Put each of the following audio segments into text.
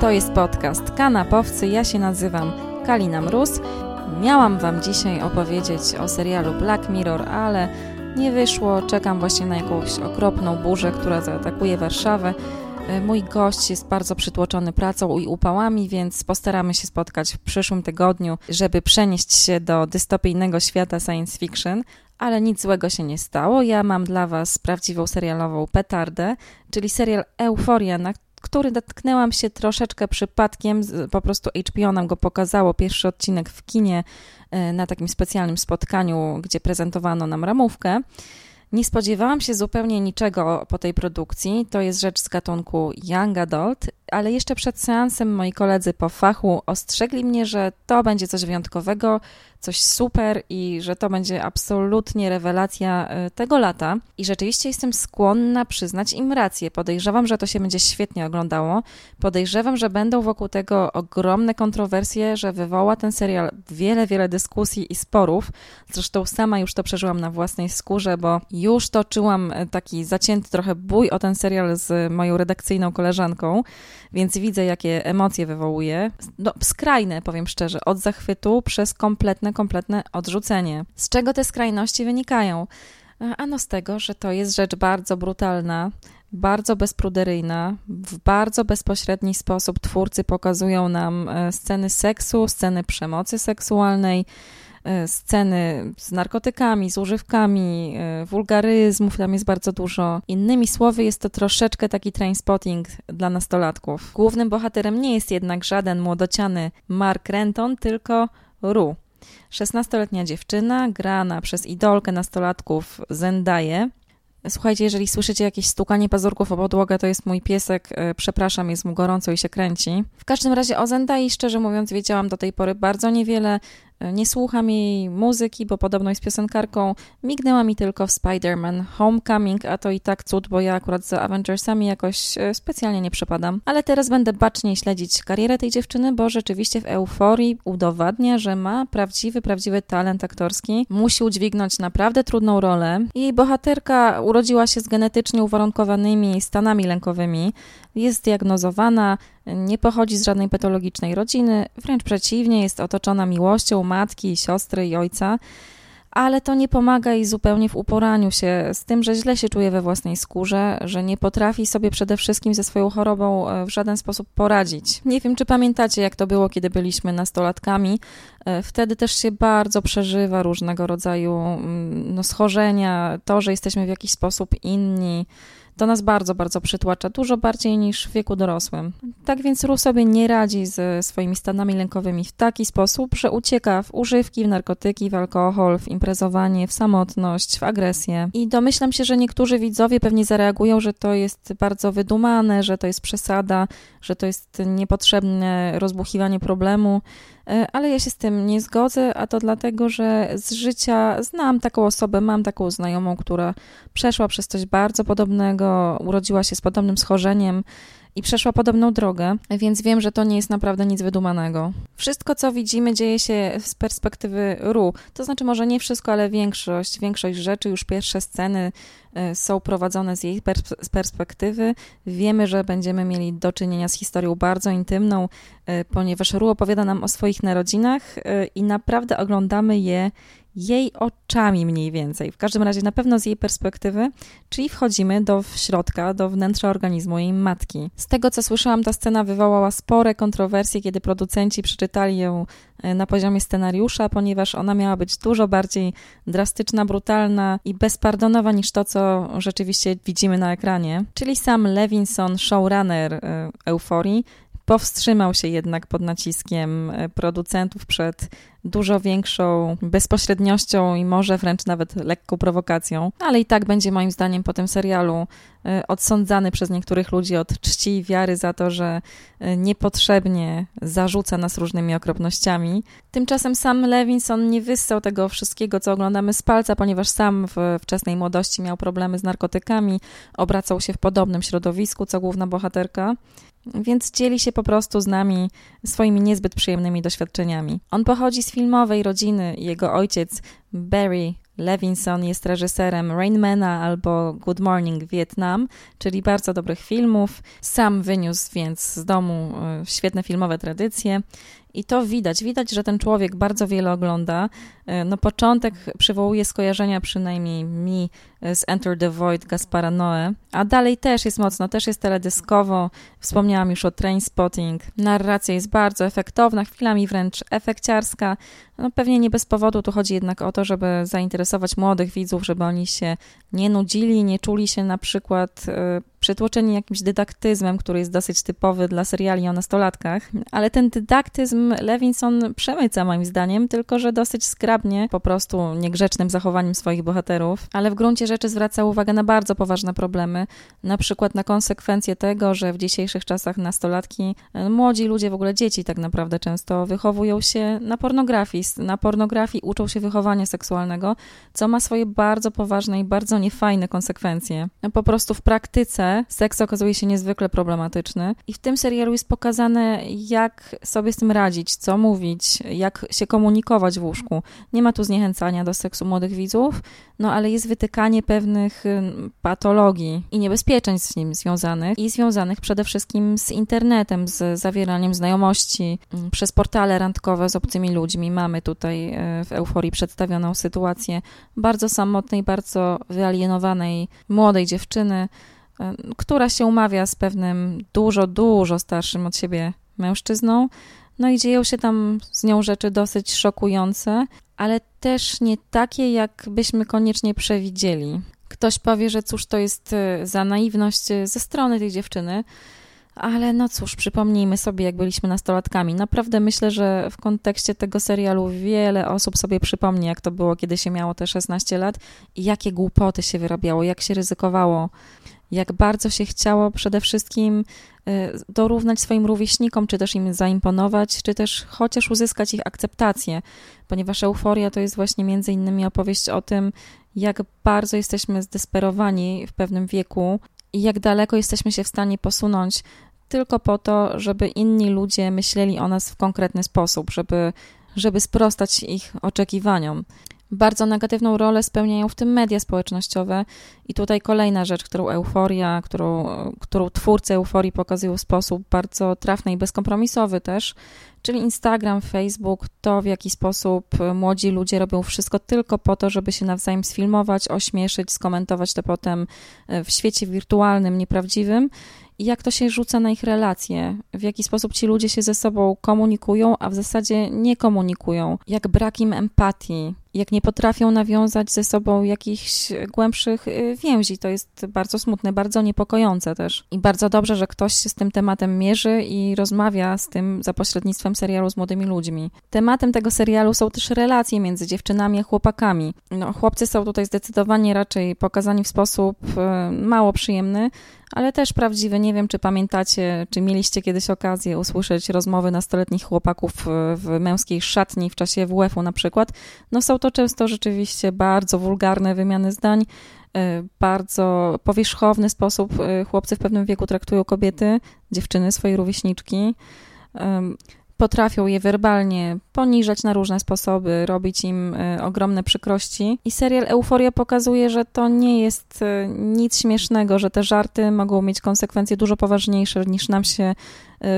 To jest podcast Kanapowcy. Ja się nazywam Kalina Mróz. Miałam Wam dzisiaj opowiedzieć o serialu Black Mirror, ale nie wyszło. Czekam właśnie na jakąś okropną burzę, która zaatakuje Warszawę. E, mój gość jest bardzo przytłoczony pracą i upałami, więc postaramy się spotkać w przyszłym tygodniu, żeby przenieść się do dystopijnego świata science fiction, ale nic złego się nie stało. Ja mam dla Was prawdziwą serialową petardę, czyli serial Euforia, na który dotknęłam się troszeczkę przypadkiem, po prostu HBO nam go pokazało, pierwszy odcinek w kinie e, na takim specjalnym spotkaniu, gdzie prezentowano nam ramówkę. Nie spodziewałam się zupełnie niczego po tej produkcji. To jest rzecz z gatunku Young Adult, ale jeszcze przed seansem moi koledzy po fachu ostrzegli mnie, że to będzie coś wyjątkowego, coś super i że to będzie absolutnie rewelacja e, tego lata. I rzeczywiście jestem skłonna przyznać im rację. Podejrzewam, że to się będzie świetnie oglądało. Podejrzewam, że będą wokół tego ogromne kontrowersje, że wywoła ten serial wiele, wiele dyskusji i sporów. Zresztą sama już to przeżyłam na własnej skórze, bo już toczyłam e, taki zacięty trochę bój o ten serial z moją redakcyjną koleżanką więc widzę, jakie emocje wywołuje. No, skrajne, powiem szczerze, od zachwytu przez kompletne, kompletne odrzucenie. Z czego te skrajności wynikają? Ano z tego, że to jest rzecz bardzo brutalna, bardzo bezpruderyjna. W bardzo bezpośredni sposób twórcy pokazują nam e, sceny seksu, sceny przemocy seksualnej, E, sceny z narkotykami, z używkami, e, wulgaryzmów, tam jest bardzo dużo. Innymi słowy, jest to troszeczkę taki trainspotting dla nastolatków. Głównym bohaterem nie jest jednak żaden młodociany Mark Renton, tylko Ru. 16-letnia dziewczyna, grana przez idolkę nastolatków Zendaję, Słuchajcie, jeżeli słyszycie jakieś stukanie pazurków o podłogę, to jest mój piesek. E, przepraszam, jest mu gorąco i się kręci. W każdym razie o Zendai, szczerze mówiąc, wiedziałam do tej pory bardzo niewiele. Nie słucham jej muzyki, bo podobno jest piosenkarką. Mignęła mi tylko w Spider-Man Homecoming, a to i tak cud, bo ja akurat za Avengersami jakoś e, specjalnie nie przepadam. Ale teraz będę baczniej śledzić karierę tej dziewczyny, bo rzeczywiście w euforii udowadnia, że ma prawdziwy, prawdziwy talent aktorski. Musi udźwignąć naprawdę trudną rolę. Jej bohaterka urodziła się z genetycznie uwarunkowanymi stanami lękowymi. Jest diagnozowana, nie pochodzi z żadnej patologicznej rodziny, wręcz przeciwnie, jest otoczona miłością matki, siostry i ojca, ale to nie pomaga jej zupełnie w uporaniu się z tym, że źle się czuje we własnej skórze, że nie potrafi sobie przede wszystkim ze swoją chorobą e, w żaden sposób poradzić. Nie wiem, czy pamiętacie, jak to było, kiedy byliśmy nastolatkami. E, wtedy też się bardzo przeżywa różnego rodzaju mm, no, schorzenia, to, że jesteśmy w jakiś sposób inni to nas bardzo, bardzo przytłacza, dużo bardziej niż w wieku dorosłym. Tak więc Ru sobie nie radzi ze swoimi stanami lękowymi w taki sposób, że ucieka w używki, w narkotyki, w alkohol, w imprezowanie, w samotność, w agresję. I domyślam się, że niektórzy widzowie pewnie zareagują, że to jest bardzo wydumane, że to jest przesada, że to jest niepotrzebne rozbuchiwanie problemu. E, ale ja się z tym nie zgodzę, a to dlatego, że z życia znam taką osobę, mam taką znajomą, która przeszła przez coś bardzo podobnego, urodziła się z podobnym schorzeniem i przeszła podobną drogę, więc wiem, że to nie jest naprawdę nic wydumanego. Wszystko, co widzimy, dzieje się z perspektywy Ru. To znaczy, może nie wszystko, ale większość, większość rzeczy, już pierwsze sceny e, są prowadzone z jej pers perspektywy. Wiemy, że będziemy mieli do czynienia z historią bardzo intymną, e, ponieważ Ru opowiada nam o swoich narodzinach e, i naprawdę oglądamy je jej oczami mniej więcej. W każdym razie na pewno z jej perspektywy, czyli wchodzimy do środka, do wnętrza organizmu jej matki. Z tego co słyszałam, ta scena wywołała spore kontrowersje, kiedy producenci przeczytali ją e, na poziomie scenariusza, ponieważ ona miała być dużo bardziej drastyczna, brutalna i bezpardonowa niż to, co rzeczywiście widzimy na ekranie. Czyli sam Levinson, showrunner e, Euforii, powstrzymał się jednak pod naciskiem e, producentów przed dużo większą bezpośredniością i może wręcz nawet lekką prowokacją, ale i tak będzie moim zdaniem po tym serialu e, odsądzany przez niektórych ludzi od czci i wiary za to, że e, niepotrzebnie zarzuca nas różnymi okropnościami. Tymczasem sam Levinson nie wyssał tego wszystkiego, co oglądamy z palca, ponieważ sam w wczesnej młodości miał problemy z narkotykami, obracał się w podobnym środowisku co główna bohaterka więc dzieli się po prostu z nami swoimi niezbyt przyjemnymi doświadczeniami. On pochodzi z filmowej rodziny, jego ojciec Barry Levinson jest reżyserem Rainmana albo Good Morning Vietnam, czyli bardzo dobrych filmów. Sam wyniósł więc z domu e, świetne filmowe tradycje. I to widać, widać, że ten człowiek bardzo wiele ogląda. E, no początek przywołuje skojarzenia przynajmniej mi e, z Enter the Void Gaspara Noe, a dalej też jest mocno, też jest teledyskowo. Wspomniałam już o Trainspotting. Narracja jest bardzo efektowna, chwilami wręcz efekciarska. No pewnie nie bez powodu tu chodzi jednak o to, żeby zainteresować młodych widzów, żeby oni się nie nudzili, nie czuli się na przykład e, przytłoczeni jakimś dydaktyzmem, który jest dosyć typowy dla seriali o nastolatkach. Ale ten dydaktyzm Levinson przemyca moim zdaniem, tylko że dosyć zgrabnie, po prostu niegrzecznym zachowaniem swoich bohaterów, ale w gruncie rzeczy zwraca uwagę na bardzo poważne problemy, na przykład na konsekwencje tego, że w dzisiejszych czasach nastolatki, e, młodzi ludzie, w ogóle dzieci tak naprawdę często wychowują się na pornografii, na pornografii uczą się wychowania seksualnego, co ma swoje bardzo poważne i bardzo niefajne konsekwencje. Po prostu w praktyce seks okazuje się niezwykle problematyczny i w tym serialu jest pokazane, jak sobie z tym radzić, co mówić, jak się komunikować w łóżku. Nie ma tu zniechęcania do seksu młodych widzów, no ale jest wytykanie pewnych patologii i niebezpieczeństw z nim związanych i związanych przede wszystkim z internetem, z zawieraniem znajomości przez portale randkowe z obcymi ludźmi. Mamy tutaj e, w Euforii przedstawioną sytuację bardzo samotnej, bardzo wyalienowanej młodej dziewczyny, która się umawia z pewnym dużo, dużo starszym od siebie mężczyzną. No i dzieją się tam z nią rzeczy dosyć szokujące, ale też nie takie, jak byśmy koniecznie przewidzieli. Ktoś powie, że cóż to jest e, za naiwność ze strony tej dziewczyny, ale no cóż, przypomnijmy sobie, jak byliśmy nastolatkami. Naprawdę myślę, że w kontekście tego serialu wiele osób sobie przypomni, jak to było, kiedy się miało te 16 lat i jakie głupoty się wyrabiało, jak się ryzykowało, jak bardzo się chciało przede wszystkim y, dorównać swoim rówieśnikom, czy też im zaimponować, czy też chociaż uzyskać ich akceptację, ponieważ euforia to jest właśnie między innymi opowieść o tym, jak bardzo jesteśmy zdesperowani w pewnym wieku i jak daleko jesteśmy się w stanie posunąć tylko po to, żeby inni ludzie myśleli o nas w konkretny sposób, żeby, żeby sprostać ich oczekiwaniom. Bardzo negatywną rolę spełniają w tym media społecznościowe. I tutaj kolejna rzecz, którą euforia, którą, którą twórcy euforii pokazują w sposób bardzo trafny i bezkompromisowy też, czyli Instagram, Facebook, to w jaki sposób młodzi ludzie robią wszystko tylko po to, żeby się nawzajem sfilmować, ośmieszyć, skomentować to potem w świecie wirtualnym, nieprawdziwym. I jak to się rzuca na ich relacje, w jaki sposób ci ludzie się ze sobą komunikują, a w zasadzie nie komunikują, jak brak im empatii, jak nie potrafią nawiązać ze sobą jakichś głębszych y, więzi. To jest bardzo smutne, bardzo niepokojące też. I bardzo dobrze, że ktoś się z tym tematem mierzy i rozmawia z tym za pośrednictwem serialu z młodymi ludźmi. Tematem tego serialu są też relacje między dziewczynami a chłopakami. No, chłopcy są tutaj zdecydowanie raczej pokazani w sposób y, mało przyjemny, ale też prawdziwy. Nie wiem, czy pamiętacie, czy mieliście kiedyś okazję usłyszeć rozmowy nastoletnich chłopaków w męskiej szatni w czasie WF-u na przykład. No są to często rzeczywiście bardzo wulgarne wymiany zdań, e, bardzo powierzchowny sposób e, chłopcy w pewnym wieku traktują kobiety, dziewczyny, swoje rówieśniczki potrafią je werbalnie poniżać na różne sposoby, robić im e, ogromne przykrości. I serial Euforia pokazuje, że to nie jest nic śmiesznego, że te żarty mogą mieć konsekwencje dużo poważniejsze niż nam się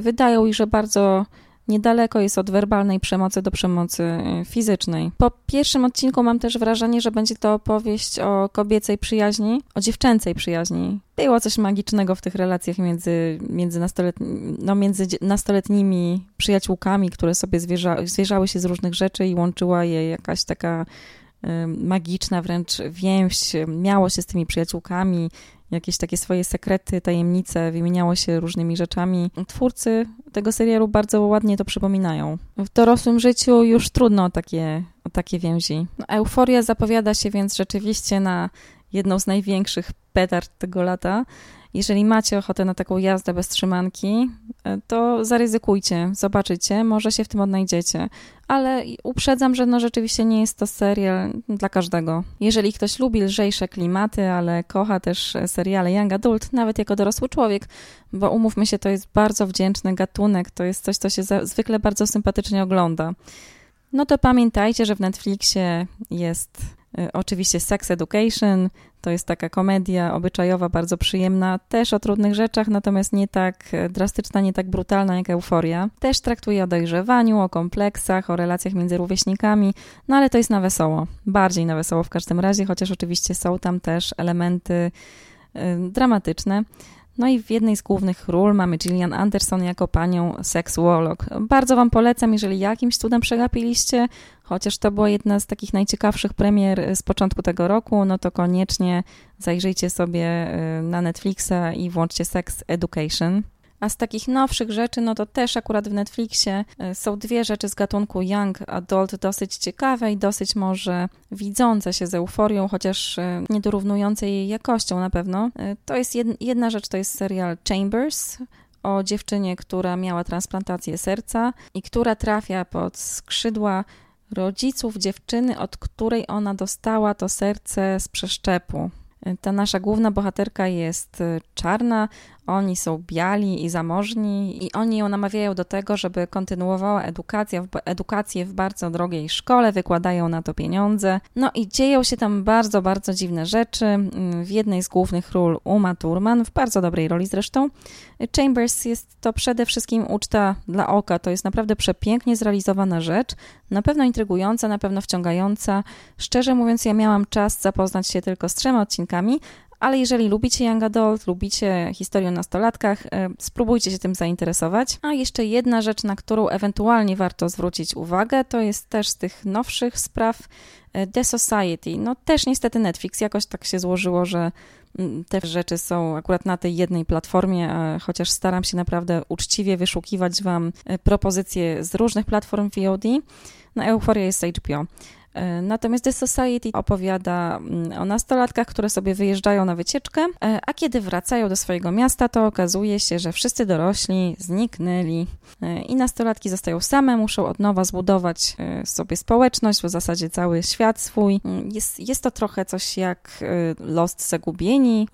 wydają i że bardzo niedaleko jest od werbalnej przemocy do przemocy y, fizycznej. Po pierwszym odcinku mam też wrażenie, że będzie to opowieść o kobiecej przyjaźni, o dziewczęcej przyjaźni. Było coś magicznego w tych relacjach między, między, nastoletni, no, między nastoletnimi przyjaciółkami, które sobie zwierza, zwierzały się z różnych rzeczy i łączyła je jakaś taka y, magiczna wręcz więź, miało się z tymi przyjaciółkami, jakieś takie swoje sekrety, tajemnice, wymieniało się różnymi rzeczami. Twórcy tego serialu bardzo ładnie to przypominają. W dorosłym życiu już trudno o takie, o takie więzi. No, euforia zapowiada się więc rzeczywiście na jedną z największych petard tego lata. Jeżeli macie ochotę na taką jazdę bez trzymanki, e, to zaryzykujcie, zobaczycie, może się w tym odnajdziecie. Ale uprzedzam, że no rzeczywiście nie jest to serial dla każdego. Jeżeli ktoś lubi lżejsze klimaty, ale kocha też seriale Young Adult, nawet jako dorosły człowiek, bo umówmy się, to jest bardzo wdzięczny gatunek, to jest coś, co się zwykle bardzo sympatycznie ogląda. No to pamiętajcie, że w Netflixie jest oczywiście Sex Education to jest taka komedia obyczajowa, bardzo przyjemna, też o trudnych rzeczach, natomiast nie tak y, drastyczna, nie tak brutalna jak Euforia. Też traktuje o dojrzewaniu, o kompleksach, o relacjach między rówieśnikami, no ale to jest na wesoło, bardziej na wesoło w każdym razie, chociaż oczywiście są tam też elementy y, dramatyczne. No i w jednej z głównych ról mamy Gillian Anderson jako panią seksuolog. Bardzo Wam polecam, jeżeli jakimś cudem przegapiliście, chociaż to była jedna z takich najciekawszych premier z początku tego roku, no to koniecznie zajrzyjcie sobie y, na Netflixa i włączcie Sex Education. A z takich nowszych rzeczy, no to też akurat w Netflixie e, są dwie rzeczy z gatunku Young Adult dosyć ciekawe i dosyć może widzące się z euforią, chociaż e, nie dorównujące jej jakością na pewno. E, to jest jedna rzecz, to jest serial Chambers, o dziewczynie, która miała transplantację serca i która trafia pod skrzydła rodziców dziewczyny, od której ona dostała to serce z przeszczepu. Ta nasza główna bohaterka jest czarna, oni są biali i zamożni i oni ją namawiają do tego, żeby kontynuowała edukację, edukację w bardzo drogiej szkole, wykładają na to pieniądze. No i dzieją się tam bardzo, bardzo dziwne rzeczy. W jednej z głównych ról Uma Thurman, w bardzo dobrej roli zresztą. Chambers jest to przede wszystkim uczta dla oka. To jest naprawdę przepięknie zrealizowana rzecz, na pewno intrygująca, na pewno wciągająca. Szczerze mówiąc, ja miałam czas zapoznać się tylko z trzema odcinkami, ale jeżeli lubicie Young Adult, lubicie historię o nastolatkach, e, spróbujcie się tym zainteresować. A jeszcze jedna rzecz, na którą ewentualnie warto zwrócić uwagę, to jest też z tych nowszych spraw e, The Society. No też niestety Netflix jakoś tak się złożyło, że mm, te rzeczy są akurat na tej jednej platformie, chociaż staram się naprawdę uczciwie wyszukiwać Wam e, propozycje z różnych platform VOD. Na Euphoria jest HBO. E, natomiast The Society opowiada mm, o nastolatkach, które sobie wyjeżdżają na wycieczkę, e, a kiedy wracają do swojego miasta, to okazuje się, że wszyscy dorośli zniknęli e, i nastolatki zostają same, muszą od nowa zbudować sobie społeczność, w zasadzie cały świat swój. Mm, jest, jest to trochę coś jak Lost Zagubieni,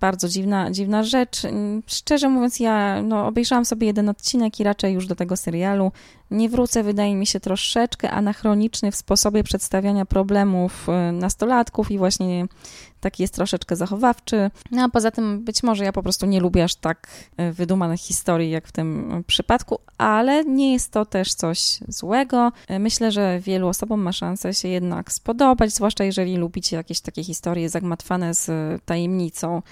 bardzo dziwna, dziwna rzecz. Mm, szczerze mówiąc, ja no, obejrzałam sobie jeden odcinek i raczej już do tego serialu nie wrócę, wydaje mi się troszeczkę anachroniczny w sposobie przedstawiania problemów y, nastolatków i właśnie taki jest troszeczkę zachowawczy. No a poza tym być może ja po prostu nie lubię aż tak y, wydumanych historii jak w tym przypadku, ale nie jest to też coś złego. Y, myślę, że wielu osobom ma szansę się jednak spodobać, zwłaszcza jeżeli lubicie jakieś takie historie zagmatwane z tajemnicą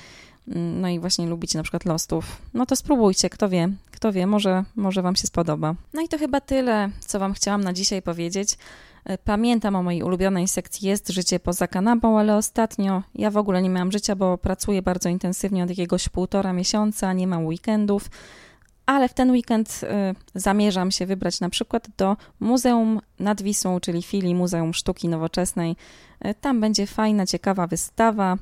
no i właśnie lubicie na przykład Lostów, no to spróbujcie, kto wie, kto wie, może, może Wam się spodoba. No i to chyba tyle, co Wam chciałam na dzisiaj powiedzieć. E, pamiętam o mojej ulubionej sekcji Jest życie poza kanapą, ale ostatnio ja w ogóle nie miałam życia, bo pracuję bardzo intensywnie od jakiegoś półtora miesiąca, nie mam weekendów, ale w ten weekend y, zamierzam się wybrać na przykład do Muzeum nad Wisłą, czyli filii Muzeum Sztuki Nowoczesnej. Y, tam będzie fajna, ciekawa wystawa.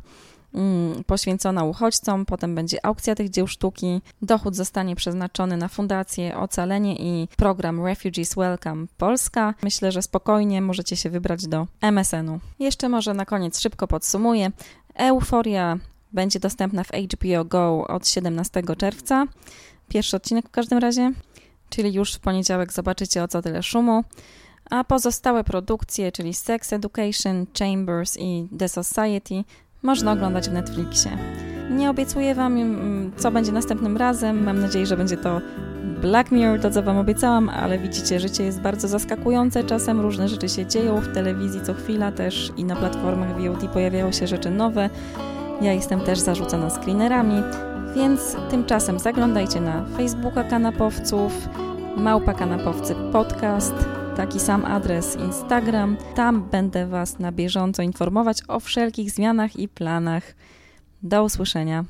Mm, poświęcona uchodźcom, potem będzie aukcja tych dzieł sztuki. Dochód zostanie przeznaczony na Fundację Ocalenie i program Refugees Welcome Polska. Myślę, że spokojnie możecie się wybrać do MSN-u. Jeszcze może na koniec szybko podsumuję. Euforia będzie dostępna w HBO Go od 17 czerwca. Pierwszy odcinek w każdym razie, czyli już w poniedziałek zobaczycie o co tyle szumu. A pozostałe produkcje, czyli Sex Education, Chambers i The Society można oglądać w Netflixie. Nie obiecuję Wam, mm, co będzie następnym razem. Mam nadzieję, że będzie to Black Mirror, to co Wam obiecałam, ale widzicie, życie jest bardzo zaskakujące. Czasem różne rzeczy się dzieją w telewizji co chwila też i na platformach VOD pojawiają się rzeczy nowe. Ja jestem też zarzucona screenerami, więc tymczasem zaglądajcie na Facebooka Kanapowców, Małpa Kanapowcy Podcast, taki sam adres Instagram. Tam będę Was na bieżąco informować o wszelkich zmianach i planach. Do usłyszenia.